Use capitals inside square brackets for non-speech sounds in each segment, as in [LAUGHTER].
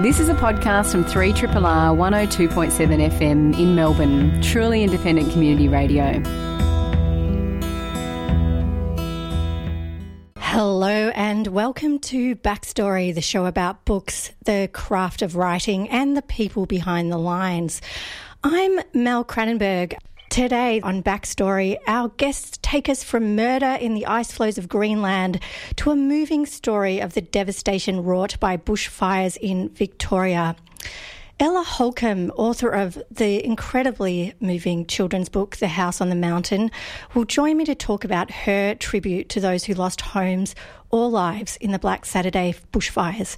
This is a podcast from 3RRR 102.7 FM in Melbourne, truly independent community radio. Hello and welcome to Backstory, the show about books, the craft of writing, and the people behind the lines. I'm Mel Cranenberg. Today on Backstory, our guests take us from murder in the ice floes of Greenland to a moving story of the devastation wrought by bushfires in Victoria. Ella Holcombe, author of the incredibly moving children's book, The House on the Mountain, will join me to talk about her tribute to those who lost homes or lives in the Black Saturday bushfires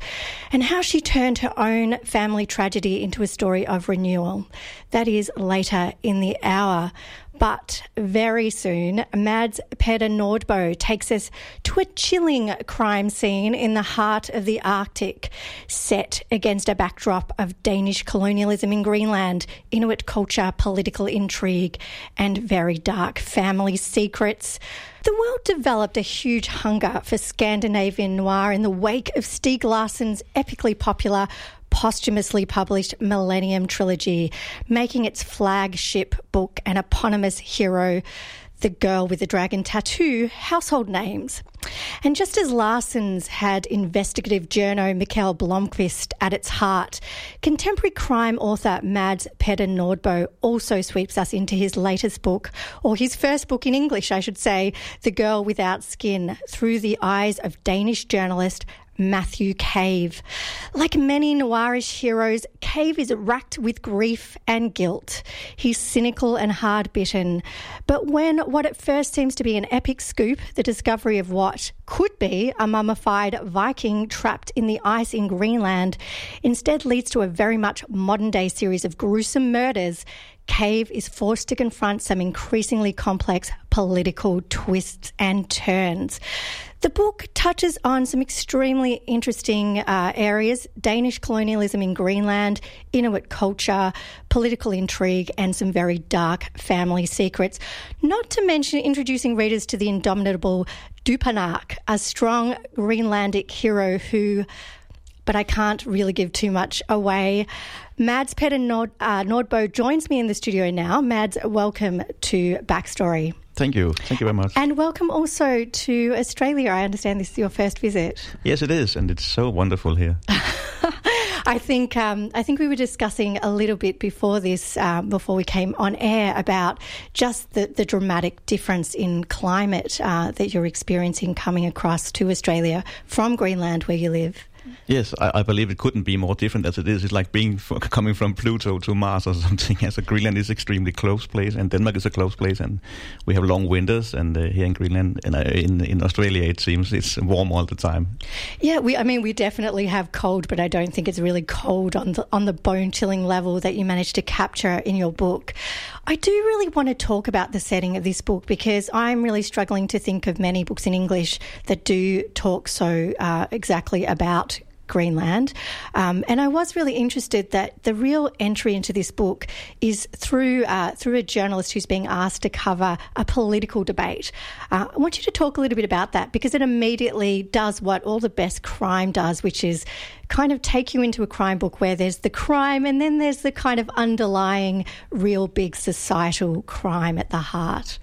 and how she turned her own family tragedy into a story of renewal. That is later in the hour. But very soon, Mads Peder Nordbo takes us to a chilling crime scene in the heart of the Arctic, set against a backdrop of Danish colonialism in Greenland, Inuit culture, political intrigue, and very dark family secrets. The world developed a huge hunger for Scandinavian noir in the wake of Stieg Larsson's epically popular posthumously published Millennium Trilogy, making its flagship book an eponymous hero the Girl with the Dragon Tattoo household names. And just as Larsson's had investigative journo Mikael Blomkvist at its heart, contemporary crime author Mads Peder Nordbo also sweeps us into his latest book, or his first book in English, I should say, The Girl Without Skin, through the eyes of Danish journalist Matthew Cave. Like many noirish heroes, Cave is racked with grief and guilt. He's cynical and hard bitten. But when what at first seems to be an epic scoop, the discovery of what could be a mummified Viking trapped in the ice in Greenland, instead leads to a very much modern day series of gruesome murders, Cave is forced to confront some increasingly complex political twists and turns. The book touches on some extremely interesting uh, areas Danish colonialism in Greenland, Inuit culture, political intrigue, and some very dark family secrets. Not to mention introducing readers to the indomitable Dupanak, a strong Greenlandic hero who but I can't really give too much away. Mads Peder Nord, uh, Nordbo joins me in the studio now. Mads, welcome to Backstory. Thank you. Thank you very much. And welcome also to Australia. I understand this is your first visit. Yes, it is, and it's so wonderful here. [LAUGHS] I think um, I think we were discussing a little bit before this, um, before we came on air, about just the, the dramatic difference in climate uh, that you're experiencing coming across to Australia from Greenland, where you live. Yes, I, I, believe it couldn't be more different as it is. It's like being coming from Pluto to Mars or [LAUGHS] something. As a Greenland is extremely close place, and Denmark is a close place, and we have long winters. And uh, here in Greenland, and uh, in in Australia, it seems it's warm all the time. Yeah, we. I mean, we definitely have cold, but I don't think it's really cold on the on the bone chilling level that you managed to capture in your book. I do really want to talk about the setting of this book because I'm really struggling to think of many books in English that do talk so uh, exactly about Greenland. Um, and I was really interested that the real entry into this book is through uh, through a journalist who's being asked to cover a political debate. Uh, I want you to talk a little bit about that because it immediately does what all the best crime does, which is kind of take you into a crime book where there's the crime and then there's the kind of underlying real big societal crime at the heart.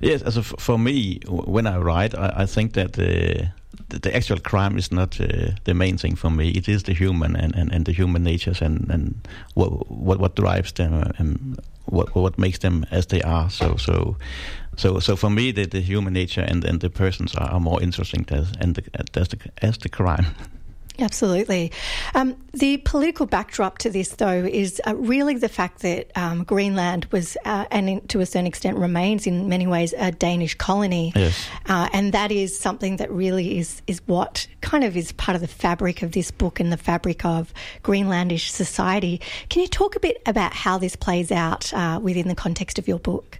Yes, as for me, when I write, I, I think that uh, the, actual crime is not uh, the main thing for me. It is the human and, and, and the human natures and, and what, what what drives them and what what makes them as they are. So so so so for me, the, the human nature and, and the persons are, more interesting as and the, as the as the crime. [LAUGHS] Absolutely. Um, the political backdrop to this, though, is uh, really the fact that um, Greenland was, uh, and in, to a certain extent remains in many ways, a Danish colony. Yes. Uh, and that is something that really is, is what kind of is part of the fabric of this book and the fabric of Greenlandish society. Can you talk a bit about how this plays out uh, within the context of your book?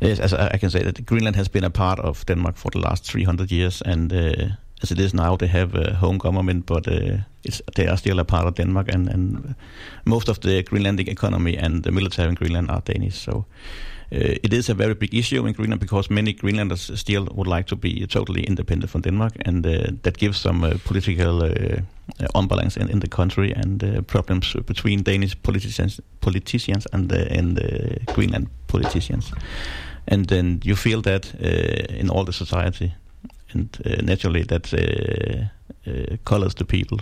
Yes, as I can say that Greenland has been a part of Denmark for the last 300 years and uh, as it is now, they have a home government, but uh, they are still a part of Denmark, and, and most of the Greenlandic economy and the military in Greenland are Danish. So, uh, it is a very big issue in Greenland because many Greenlanders still would like to be totally independent from Denmark, and uh, that gives some political unbalance in, in the country and problems between Danish politicians politicians and and the Greenland politicians. And then you feel that in all the society, and naturally that colors the people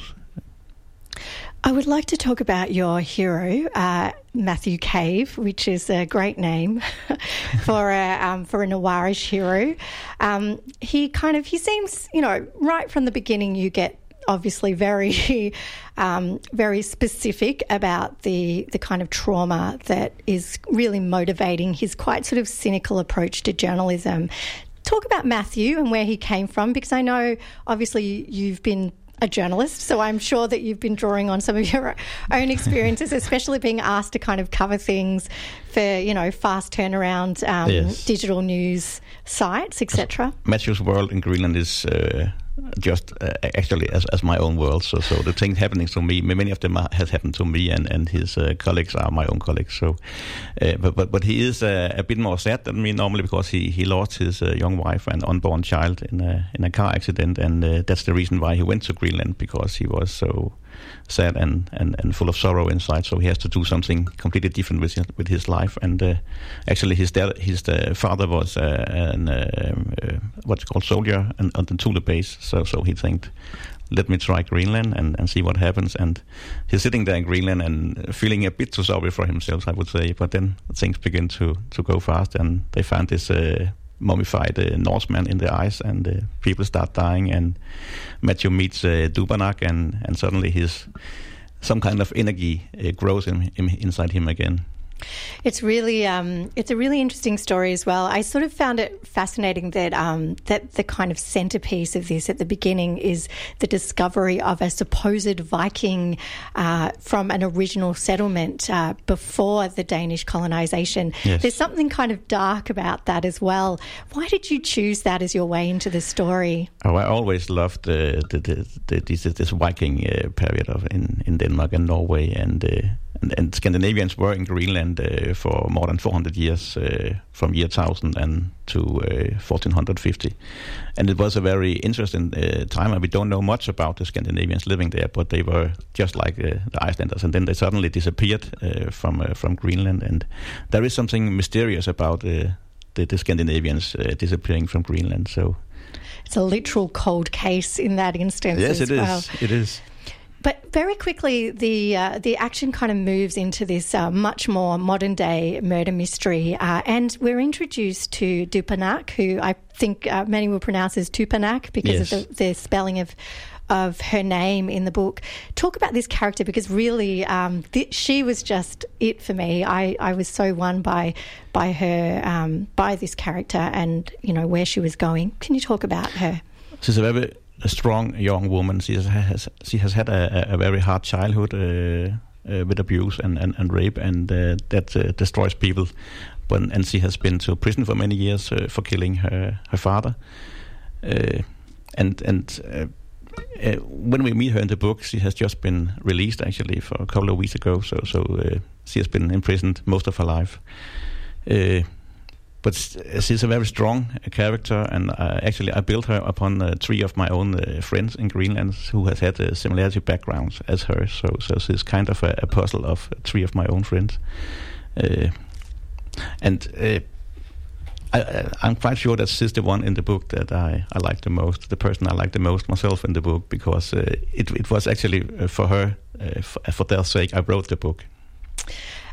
I would like to talk about your hero, uh, Matthew Cave, which is a great name [LAUGHS] for a um, for an noirish hero. Um, he kind of he seems, you know, right from the beginning, you get obviously very [LAUGHS] um, very specific about the the kind of trauma that is really motivating his quite sort of cynical approach to journalism. Talk about Matthew and where he came from, because I know obviously you've been a journalist, so I'm sure that you've been drawing on some of your [LAUGHS] own experiences, especially being asked to kind of cover things for you know fast turnaround um, yes. digital news sites, etc. Matthew's world in Greenland is. Uh just uh, actually as, as my own world. So so the things happening to me, many of them are, has happened to me, and and his uh, colleagues are my own colleagues. So, uh, but but but he is uh, a bit more sad than me normally because he he lost his uh, young wife and unborn child in a in a car accident, and uh, that's the reason why he went to Greenland because he was so sad and, and, and full of sorrow inside. So he has to do something completely different with his, with his life. And uh, actually, his dad, his uh, father was uh, an uh, uh, what's called soldier on, on the Thule base. So so he think, let me try Greenland and, and see what happens. And he's sitting there in Greenland and feeling a bit too sorry for himself, I would say. But then things begin to, to go fast, and they find this mummified uh, Norseman in the ice, and uh, people start dying. And Matthew meets uh, Dupanak, and and suddenly his some kind of energy uh, grows in, in, inside him again. It's really um, it's a really interesting story as well. I sort of found it fascinating that um, that the kind of centerpiece of this at the beginning is the discovery of a supposed Viking uh, from an original settlement uh, before the Danish colonization. Yes. There's something kind of dark about that as well. Why did you choose that as your way into the story? Oh, I always loved the, the, the, the this, this Viking uh, period of in, in Denmark and Norway and uh, and, and Scandinavians were in Greenland uh, for more than 400 years, uh, from year 1000 and to 1450. Uh, and it was a very interesting uh, time, and we don't know much about the Scandinavians living there, but they were just like uh, the Icelanders, and then they suddenly disappeared from from Greenland. And there is something mysterious about the, the, Scandinavians disappearing from Greenland. So it's a literal cold case in that instance. Yes, it well. is. It is. But very quickly, the uh, the action kind of moves into this uh, much more modern day murder mystery, uh, and we're introduced to Dupanak, who I think uh, many will pronounce as Tupanak because yes. of the, the, spelling of of her name in the book. Talk about this character because really, um, th- she was just it for me. I, I was so won by by her um, by this character and you know where she was going. Can you talk about her? A very a strong young woman. She has she has had a, a very hard childhood uh, uh, with abuse and, and, and rape, and uh, that uh, destroys people. But and she has been to prison for many years uh, for killing her her father. Uh, and and when we meet her in the book, she has just been released actually for a couple of weeks ago. So so she has been imprisoned most of her life but she's a very strong character, and uh, actually I built her upon uh, three of my own uh, friends in Greenland who has had a similarity backgrounds as her. So, so she's kind of a, a puzzle of three of my own friends, uh, and. Uh, I, am quite sure that she's the one in the book that I, I like the most, the person I like the most myself in the book, because uh, it, it was actually for her, for, for their sake, I wrote the book.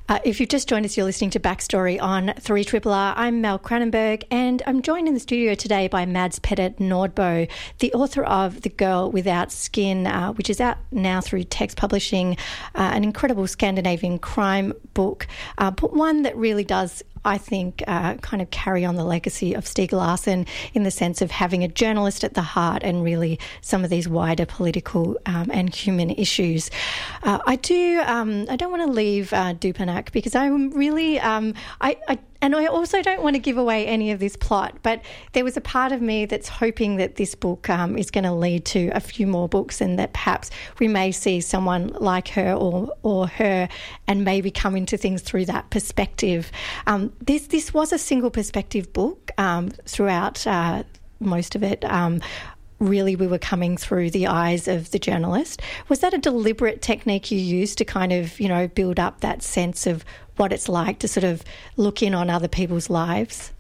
Uh, if you've just joined us, you're listening to Backstory on 3 Triple R. I'm Mel Cranenberg, and I'm joined in the studio today by Mads Peder Nordbo, the author of The Girl Without Skin, uh, which is out now through Text Publishing, uh, an incredible Scandinavian crime book, uh, but one that really does I think, uh, kind of carry on the legacy of Stieg Larsson in the sense of having a journalist at the heart and really some of these wider political um, and human issues. Uh, I do. Um, I don't want to leave uh, Dupanak because I'm really. Um, I, I, and I also don't want to give away any of this plot, but there was a part of me that's hoping that this book um, is going to lead to a few more books, and that perhaps we may see someone like her or or her, and maybe come into things through that perspective. Um, this this was a single perspective book um, throughout uh, most of it. Um, really we were coming through the eyes of the journalist. Was that a deliberate technique you used to kind of, you know, build up that sense of what it's like to sort of look in on other people's lives?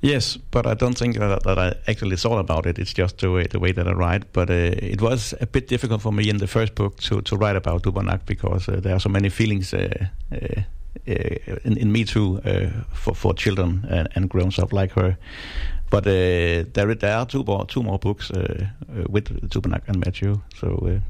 Yes, but I don't think that, that, I actually thought about it. It's just the way the way that I write. But uh, it was a bit difficult for me in the first book to, to write about Dupanak because uh, there are so many feelings uh, uh in, in, me too uh, for for children and, and grown up like her. But there there are two more two more books with Dupanak and Matthew. So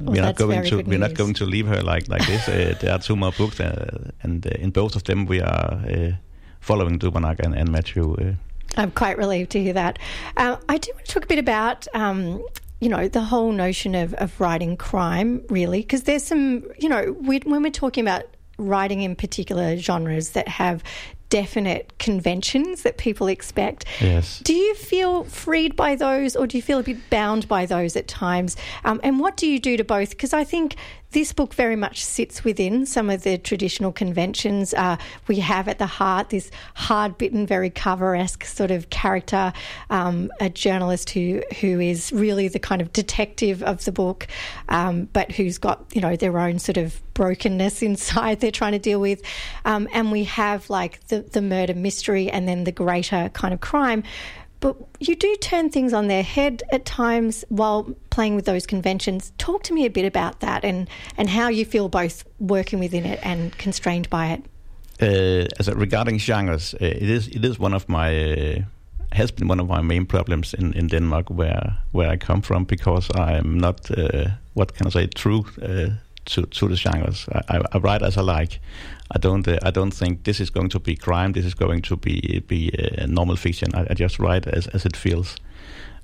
we're not going to we're news. not going to leave her like like this. uh, there are two more books, uh, and uh, in both of them we are uh, following Dupanak and, and Matthew. Uh. I'm quite relieved to hear that. Uh, I do want to talk a bit about. Um, you know the whole notion of, of writing crime really because there's some you know we, when we're talking about writing in particular genres that have definite conventions that people expect. Yes. Do you feel freed by those, or do you feel a bit bound by those at times? Um, and what do you do to both? Because I think this book very much sits within some of the traditional conventions. Uh, we have at the heart this hard bitten, very Cave esque sort of character, um, a journalist who, who is really the kind of detective of the book, um, but who's got, you know, their own sort of brokenness [LAUGHS] inside they're trying to deal with. Um, and we have like the, the murder mystery and then the greater kind of crime but you do turn things on their head at times while playing with those conventions. Talk to me a bit about that and, and how you feel both working within it and constrained by it. Uh, as a, regarding genres, uh, it is it is one of my uh, has been one of my main problems in, in Denmark where where I come from because I'm not uh, what can I say true uh, to to the genres. I, I, write as I like. I don't uh, I don't think this is going to be crime. This is going to be be uh, normal fiction. I, I, just write as, as it feels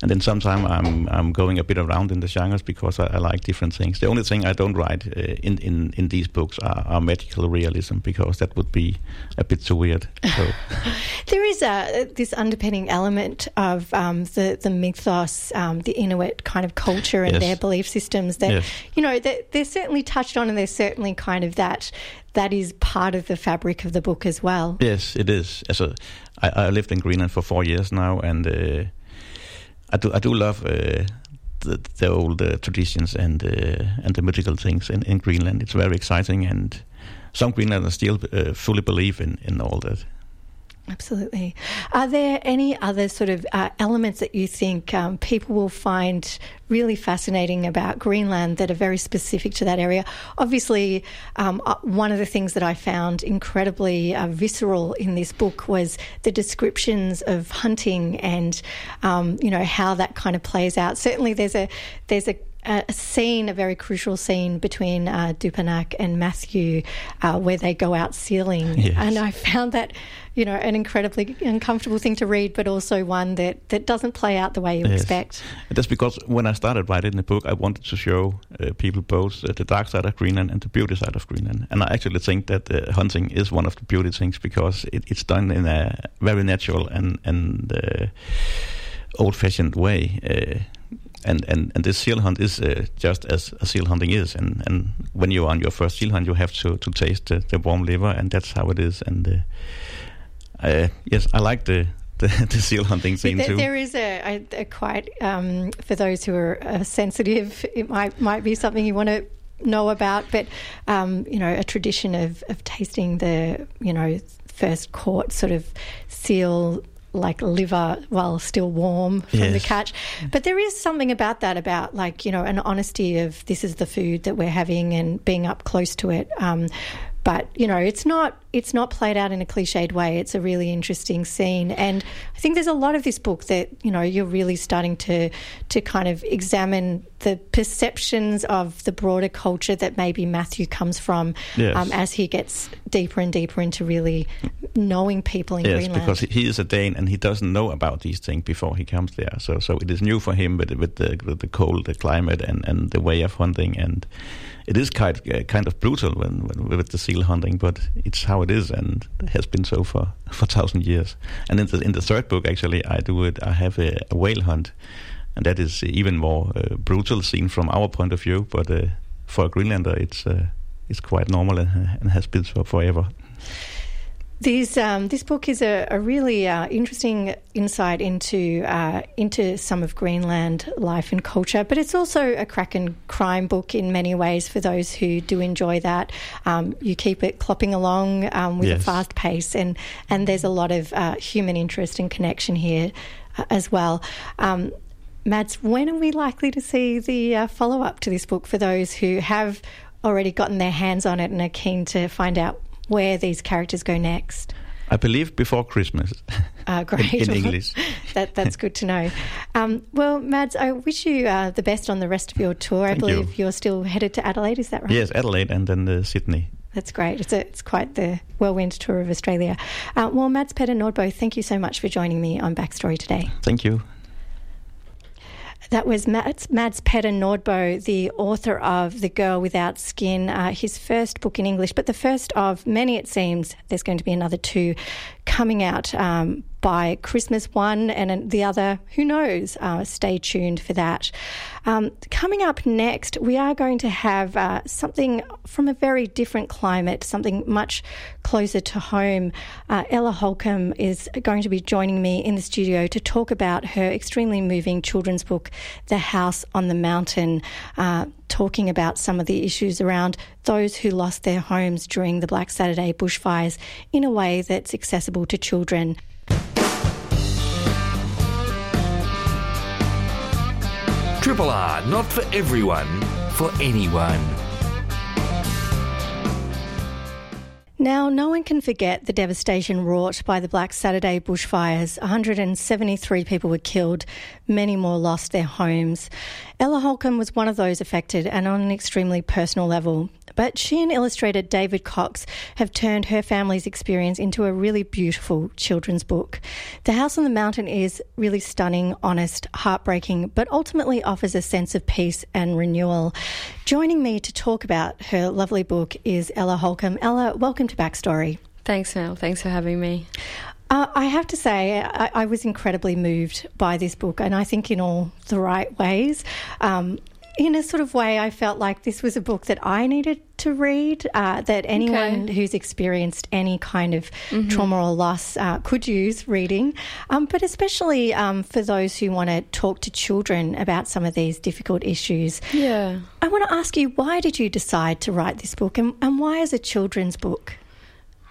and then sometimes I'm I'm going a bit around in the genres because I, I like different things. The only thing I don't write uh, in, in in these books are, are, magical realism because that would be a bit too weird. So. [LAUGHS] there is a this underpinning element of um, the the mythos, um, the Inuit kind of culture and yes. their belief systems that yes. you know they're, they're certainly touched on, and they're certainly kind of that that is part of the fabric of the book as well. Yes, it is. As a, I, I lived in Greenland for four years now, and. Uh, I do I do love uh, the, the old uh, traditions and uh, and the mythical things in, in Greenland. It's very exciting, and some Greenlanders still uh, fully believe in, in all that. Absolutely. Are there any other sort of uh, elements that you think um, people will find really fascinating about Greenland that are very specific to that area? Obviously, um, uh, one of the things that I found incredibly uh, visceral in this book was the descriptions of hunting and um, you know how that kind of plays out. Certainly, there's a there's a a scene, a very crucial scene between uh, Dupanak and Matthew, uh, where they go out sealing, yes. and I found that, you know, an incredibly uncomfortable thing to read, but also one that, that doesn't play out the way you yes. expect. That's because when I started writing the book, I wanted to show uh, people both uh, the dark side of Greenland and the beauty side of Greenland, and I actually think that uh, hunting is one of the beauty things because it, it's done in a very natural and and uh, old-fashioned way and and and this seal hunt is uh, just as a seal hunting is and and when you're on your first seal hunt you have to to taste the, the warm liver and that's how it is and uh, uh, yes i like the the, the seal hunting scene there, too. There is a, a, a quite um, for those who are uh, sensitive. It might might be something you want to know about, but um, you know, a tradition of of tasting the you know first caught sort of seal like liver while still warm from yes. the catch. But there is something about that, about like, you know, an honesty of this is the food that we're having and being up close to it. Um, but you know it's not it's not played out in a cliched way. It's a really interesting scene. And i think there's a lot of this book that you know you're really starting to to kind of examine the perceptions of the broader culture that maybe matthew comes from yes. um, as he gets deeper and deeper into really knowing people in yes, greenland. because he is a dane and he doesn't know about these things before he comes there. So so it is new for him with, with the, with the cold the climate and and the way of hunting. And it is quite uh, kind of brutal when, when, with the seal hunting, but it's how how it is, and has been so for [LAUGHS] for thousand years. And in the in the third book, actually, I do it. I have a, a whale hunt, and that is even more uh, brutal, scene from our point of view. But uh, for a Greenlander, it's uh, it's quite normal and, and has been so forever. These, um, this book is a, a really uh, interesting insight into uh, into some of Greenland life and culture, but it's also a cracking crime book in many ways for those who do enjoy that. Um, you keep it clopping along um, with yes. a fast pace, and and there's a lot of uh, human interest and connection here uh, as well. Um, Mads, when are we likely to see the uh, follow up to this book for those who have already gotten their hands on it and are keen to find out where these characters go next? I believe before Christmas. [LAUGHS] Uh, great. in, in English. [LAUGHS] [LAUGHS] that, that's good to know. Um, well, Mads, I wish you uh, the best on the rest of your tour. Thank I believe you. are still headed to Adelaide, is that right? Yes, Adelaide and then uh, Sydney. That's great. It's, a, it's quite the whirlwind tour of Australia. Uh, well, Mads Peder Nordbo, thank you so much for joining me on Backstory today. Thank you. That was Mads, Mads Peder Nordbo, the author of The Girl Without Skin, uh, his first book in English, but the first of many, it seems. There's going to be another two coming out um, by Christmas one and the other, who knows? Uh, stay tuned for that. Um, coming up next, we are going to have uh, something from a very different climate, something much closer to home. Uh, Ella Holcombe is going to be joining me in the studio to talk about her extremely moving children's book, The House on the Mountain uh, talking about some of the issues around those who lost their homes during the Black Saturday bushfires in a way that's accessible to children. Triple R, not for everyone, for anyone. Now, no one can forget the devastation wrought by the Black Saturday bushfires. 173 people were killed, many more lost their homes. Ella Holcombe was one of those affected and on an extremely personal level. But she and illustrator David Cox have turned her family's experience into a really beautiful children's book. The House on the Mountain is really stunning, honest, heartbreaking, but ultimately offers a sense of peace and renewal. Joining me to talk about her lovely book is Ella Holcombe. Ella, welcome to Backstory. Thanks, Mel. Thanks for having me. Uh, I have to say, I, I, was incredibly moved by this book, and I think in all the right ways. Um, in a sort of way, I felt like this was a book that I needed to read, uh, that anyone okay. who's experienced any kind of mm-hmm. trauma or loss uh, could use reading, um, but especially um, for those who want to talk to children about some of these difficult issues. Yeah. I want to ask you, why did you decide to write this book and, and why is a children's book?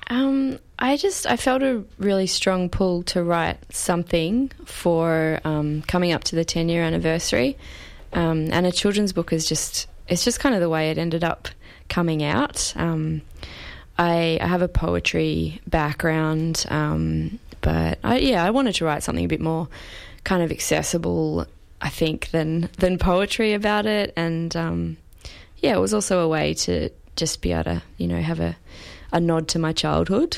Um, I just I felt a really strong pull to write something for um, coming up to the ten year anniversary. Um, and a children's book is just it's just kind of the way it ended up coming out. Um, I, I, have a poetry background, um, but I, yeah, I wanted to write something a bit more kind of accessible, I think, than than poetry about it. And um, yeah, it was also a way to just be able to you know have a a nod to my childhood.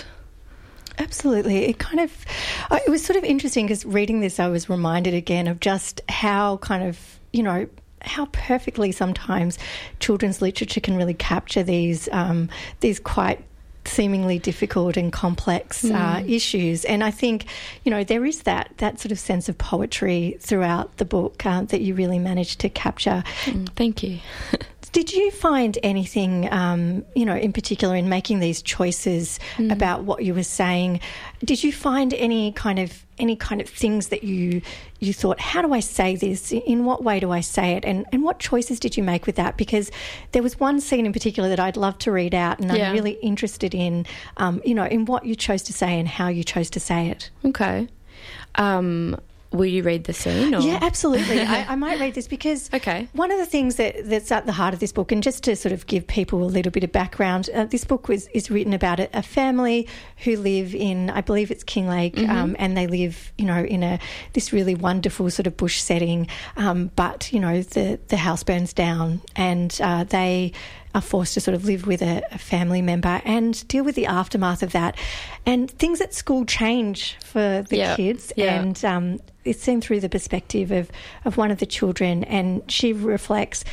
Absolutely. It kind of, it was sort of interesting because reading this, I was reminded again of just how kind of you know, how perfectly sometimes children's literature can really capture these um, these quite seemingly difficult and complex mm. uh, issues. And I think, you know, there is that that sort of sense of poetry throughout the book uh, that you really managed to capture. Mm, thank you. [LAUGHS] Did you find anything, um, you know, in particular in making these choices mm. about what you were saying? Did you find any kind of any kind of things that you you thought, how do I say this? In what way do I say it? And and what choices did you make with that? Because there was one scene in particular that I'd love to read out, and yeah. I'm really interested in, um, you know, in what you chose to say and how you chose to say it. Okay. Um, Will you read the scene? Or? Yeah, absolutely. I, I, might read this because [LAUGHS] okay. one of the things that, that's at the heart of this book, and just to sort of give people a little bit of background, uh, this book was is written about a, a, family who live in, I believe it's Kinglake, mm-hmm. um, and they live, you know, in a this really wonderful sort of bush setting. Um, but you know, the the house burns down, and uh, they are forced to sort of live with a, a, family member and deal with the aftermath of that. And things at school change for the yeah. kids. Yeah. And um, it's seen through the perspective of, of one of the children. And she reflects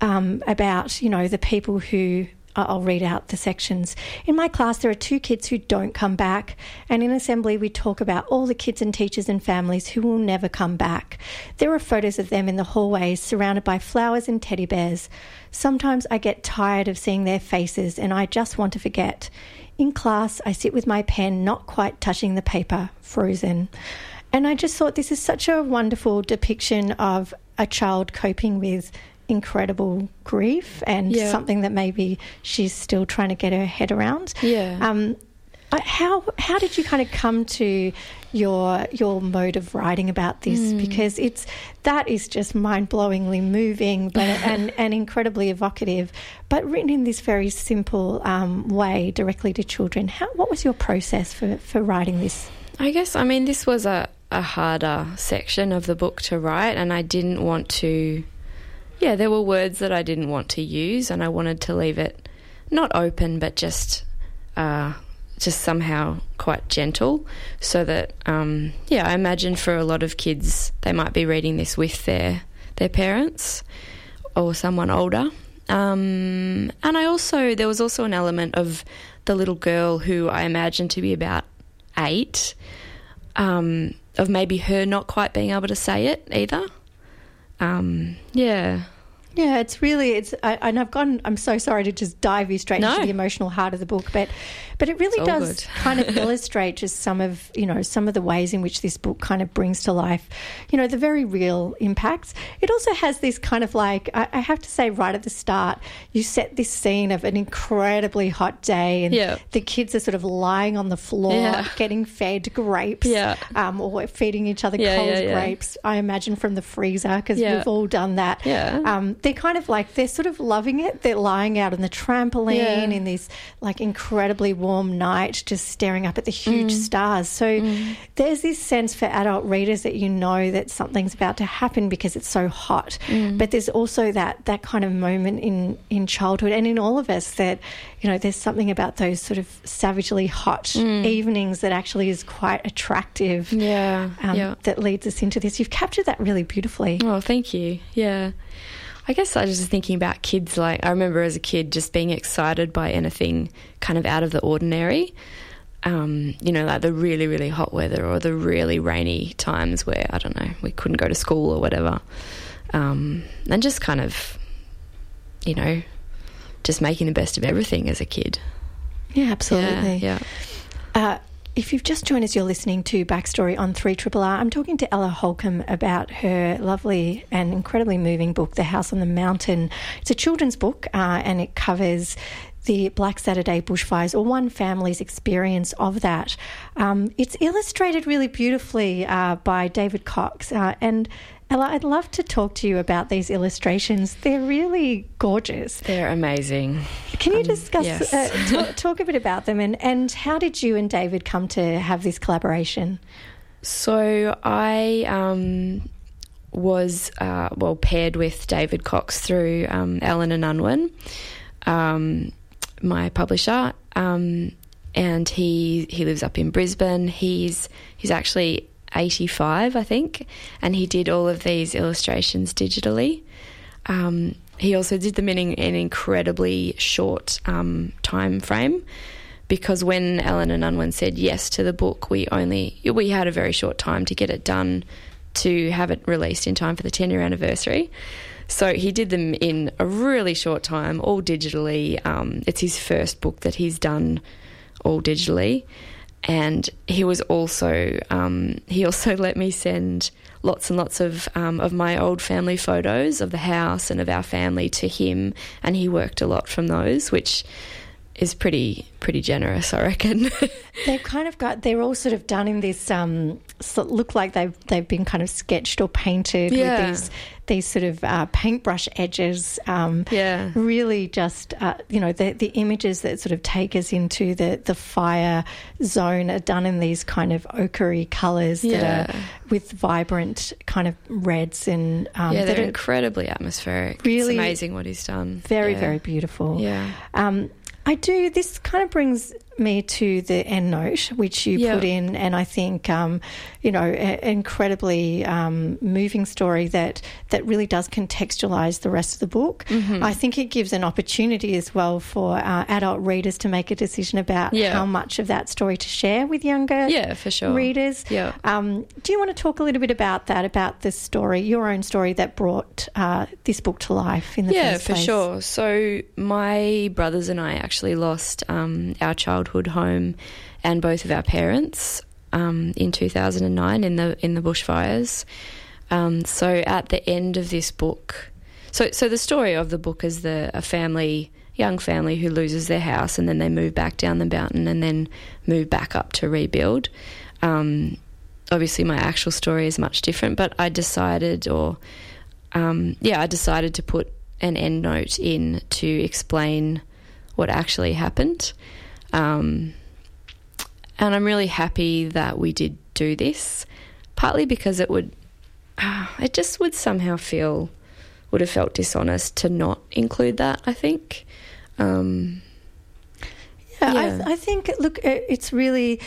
um, about, you know, the people who I'll read out the sections. In my class, there are two kids who don't come back, and in assembly, we talk about all the kids and teachers and families who will never come back. There are photos of them in the hallways, surrounded by flowers and teddy bears. Sometimes I get tired of seeing their faces, and I just want to forget. In class, I sit with my pen not quite touching the paper, frozen. And I just thought this is such a wonderful depiction of a child coping with incredible grief and Yeah. something that maybe she's still trying to get her head around. Yeah. Um, how how did you kind of come to your your mode of writing about this? Because it's that is just mind blowingly moving, but [LAUGHS] and and incredibly evocative, but written in this very simple um, way, directly to children. How what was your process for for writing this? I guess, I mean, this was a, a harder section of the book to write, and I didn't want to. Yeah, there were words that I didn't want to use, and I wanted to leave it not open, but just. Uh, just somehow quite gentle, so that um, yeah, I imagine for a lot of kids they might be reading this with their their parents or someone older. Um, and I also there was also an element of the little girl who I imagine to be about eight, um, of maybe her not quite being able to say it either. Um, yeah, Yeah, it's really it's I, and I've gone. I'm so sorry to just dive you straight No. into the emotional heart of the book, but but it really does [LAUGHS] kind of [LAUGHS] illustrate just some of you know some of the ways in which this book kind of brings to life, you know, the very real impacts. It also has this kind of like I, I have to say right at the start, you set this scene of an incredibly hot day, and Yeah. the kids are sort of lying on the floor Yeah. getting fed grapes, Yeah. um, or feeding each other cold grapes. I imagine from the freezer because we've all done that. Yeah. Um, they're kind of like they're sort of loving it. They're lying out on the trampoline in this like incredibly warm night, just staring up at the huge Mm. stars. So there's this sense for adult readers that you know that something's about to happen because it's so hot. Mm. But there's also that that kind of moment in in childhood and in all of us that you know there's something about those sort of savagely hot Mm. evenings that actually is quite attractive. yeah, Um, yeah. That leads us into this. You've captured that really beautifully. Oh, thank you. Yeah. I guess I was just thinking about kids. Like, I remember as a kid just being excited by anything kind of out of the ordinary. Um, you know, like the really, really hot weather or the really rainy times where, I don't know, we couldn't go to school or whatever. Um, and just kind of, you know, just making the best of everything as a kid. Yeah, absolutely. Yeah. Uh, if you've just joined us, you're listening to Backstory on 3 Triple R. I'm talking to Ella Holcombe about her lovely and incredibly moving book, The House on the Mountain. It's a children's book uh, and it covers the Black Saturday bushfires or one family's experience of that. Um, it's illustrated really beautifully uh, by David Cox. Uh, and Ella, I'd love to talk to you about these illustrations. They're really gorgeous. They're amazing. Can you Um, discuss, yes. uh, [LAUGHS] talk, talk a bit about them and, and how did you and David come to have this collaboration? So I um, was uh, well paired with David Cox through um, Allen and Unwin, um, my publisher, um, and he he lives up in Brisbane. He's he's actually eighty five, I think, and he did all of these illustrations digitally. Um, he also did them in an incredibly short um, time frame because when Allen and Unwin said yes to the book, we only we had a very short time to get it done to have it released in time for the 10 year anniversary. So he did them in a really short time, all digitally. Um, it's his first book that he's done all digitally, and he was also um, he also [LAUGHS] let me send lots and lots of um, of my old family photos of the house and of our family to him, and he worked a lot from those, which is pretty pretty generous, I reckon. [LAUGHS] They've kind of got, they're all sort of done in this, um, so look like they've, they've been kind of sketched or painted Yeah. with these, these sort of uh, paintbrush edges. Um, Yeah. Really just, uh, you know, the, the images that sort of take us into the, the fire zone are done in these kind of ochre colours that Yeah. are with vibrant kind of reds and um, yeah, they're incredibly atmospheric. Really it's amazing what he's done. very, Yeah. very beautiful. Yeah. Um, I do. This kind of brings me to the end note, which you Yeah. put in, and I think, um, you know, an incredibly um, moving story that that really does contextualize the rest of the book. Mm-hmm. I think it gives an opportunity as well for uh, adult readers to make a decision about Yeah. how much of that story to share with younger Yeah, for sure. readers. Yeah. Um, do you want to talk a little bit about that, about this story, your own story that brought uh, this book to life in the yeah, first for place? sure. So my brothers and I actually lost um, our childhood home and both of our parents um, in 2009 in the in the bushfires. Um, so at the end of this book, so so the story of the book is the a family, young family who loses their house and then they move back down the mountain and then move back up to rebuild. Um, obviously, my actual story is much different, but I decided, or um, yeah, I decided to put an end note in to explain what actually happened. Um, and I'm really happy that we did do this, partly because it would, it just would somehow feel, would have felt dishonest to not include that, I think. Um, Yeah, Yeah. I, I think, look, it's really.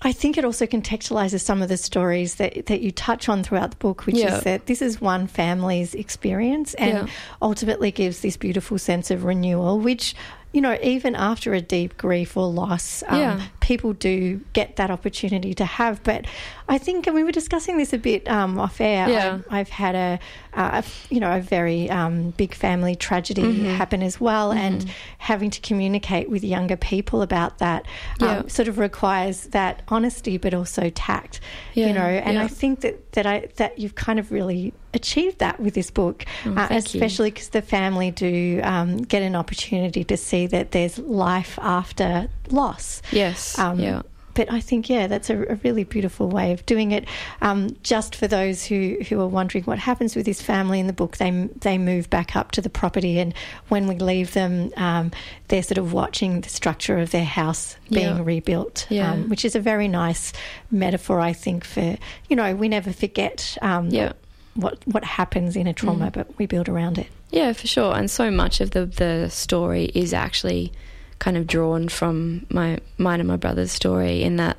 I think it also contextualizes some of the stories that, that you touch on throughout the book, which Yeah. is that this is one family's experience and Yeah. ultimately gives this beautiful sense of renewal, which, you know, even after a deep grief or loss, um, Yeah. people do get that opportunity to have. But I think, and we were discussing this a bit um, off air, Yeah. I, I've had a, uh, a, you know, a very um, big family tragedy Mm-hmm. happen as well, and having to communicate with younger people about that um, Yeah. sort of requires that honesty, but also tact. You know, and I think that that I that you've kind of really achieved that with this book, Oh, uh, especially because the family do um, get an opportunity to see that there's life after loss. yes. Um, yeah. But I think, yeah, that's a, a really beautiful way of doing it. Um, just for those who, who are wondering what happens with this family in the book, they they move back up to the property, and when we leave them, um, they're sort of watching the structure of their house being Yeah. rebuilt, Yeah. um, which is a very nice metaphor, I think, for you know we never forget um, Yeah. What what happens in a trauma, Mm. but we build around it. Yeah, for sure. And so much of the the story is actually kind of drawn from my mine and my brother's story in that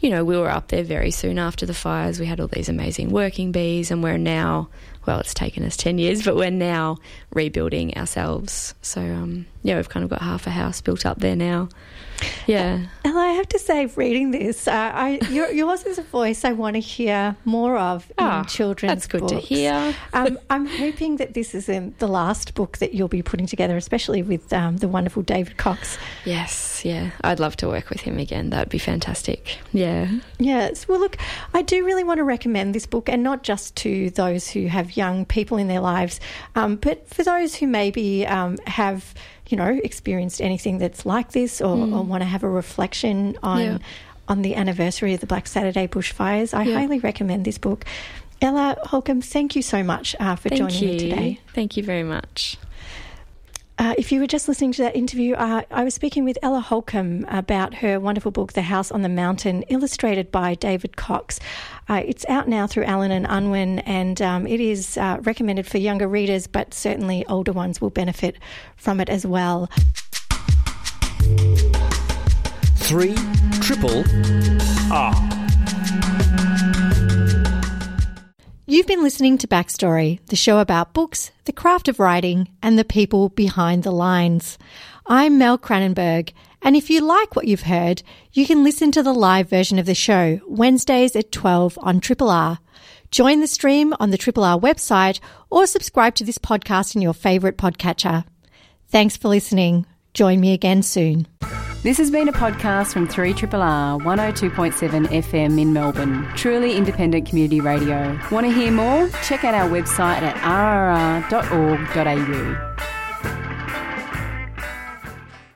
you know, we were up there very soon after the fires. We had all these amazing working bees and we're now well, it's taken us 10 years, but we're now rebuilding ourselves. So um yeah, we've kind of got half a house built up there now. Yeah. And I have to say, reading this, uh, I your, yours is a voice I want to hear more of Ah, in children's that's good to hear. um, I'm hoping that this is um, the last book that you'll be putting together, especially with um, the wonderful David Cox. Yes, yeah. I'd love to work with him again. That'd be fantastic. Yeah. Yes. Well, look, I do really want to recommend this book, and not just to those who have young people in their lives, um, but for those who maybe um, have, you know, experienced anything that's like this, or, or want to have a reflection on Yeah. on the anniversary of the Black Saturday bushfires. I Yeah. highly recommend this book. Ella Holcombe, thank you so much uh, for Thank joining you. me today. Thank you very much. Uh, if you were just listening to that interview, uh, I was speaking with Ella Holcombe about her wonderful book, The House on the Mountain, illustrated by David Cox. Uh, it's out now through Allen and Unwin, and um, it is uh, recommended for younger readers, but certainly older ones will benefit from it as well. Three triple R. You've been listening to Backstory, the show about books, the craft of writing, and the people behind the lines. I'm Mel Cranenberg, and if you like what you've heard, you can listen to the live version of the show Wednesdays at 12 on Triple R. Join the stream on the Triple R website or subscribe to this podcast in your favourite podcatcher. Thanks for listening. Join me again soon. This has been a podcast from 3RRR 102.7 FM in Melbourne, truly independent community radio. Want to hear more? Check out our website at rrr.org.au.